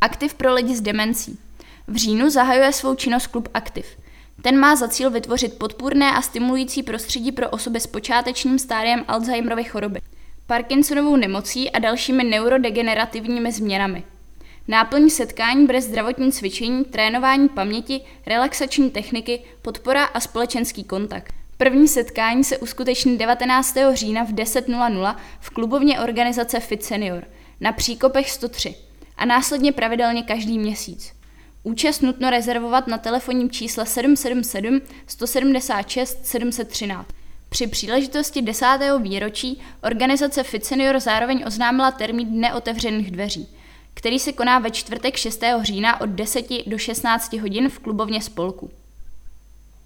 Aktiv pro lidi s demencí. V říjnu zahajuje svou činnost klub Aktiv. Ten má za cíl vytvořit podpůrné a stimulující prostředí pro osoby s počátečním stádiem Alzheimerovy choroby, Parkinsonovou nemocí a dalšími neurodegenerativními změnami. Náplň setkání bude zdravotní cvičení, trénování paměti, relaxační techniky, podpora a společenský kontakt. První setkání se uskuteční 19. října v 10.00 v klubovně organizace Fit Senior na Příkopech 103 a následně pravidelně každý měsíc. Účast nutno rezervovat na telefonním čísle 777 176 713. Při příležitosti desátého výročí organizace Fit Senior zároveň oznámila termín Dne otevřených dveří, který se koná ve čtvrtek 6. října od 10 do 16 hodin v klubovně spolku.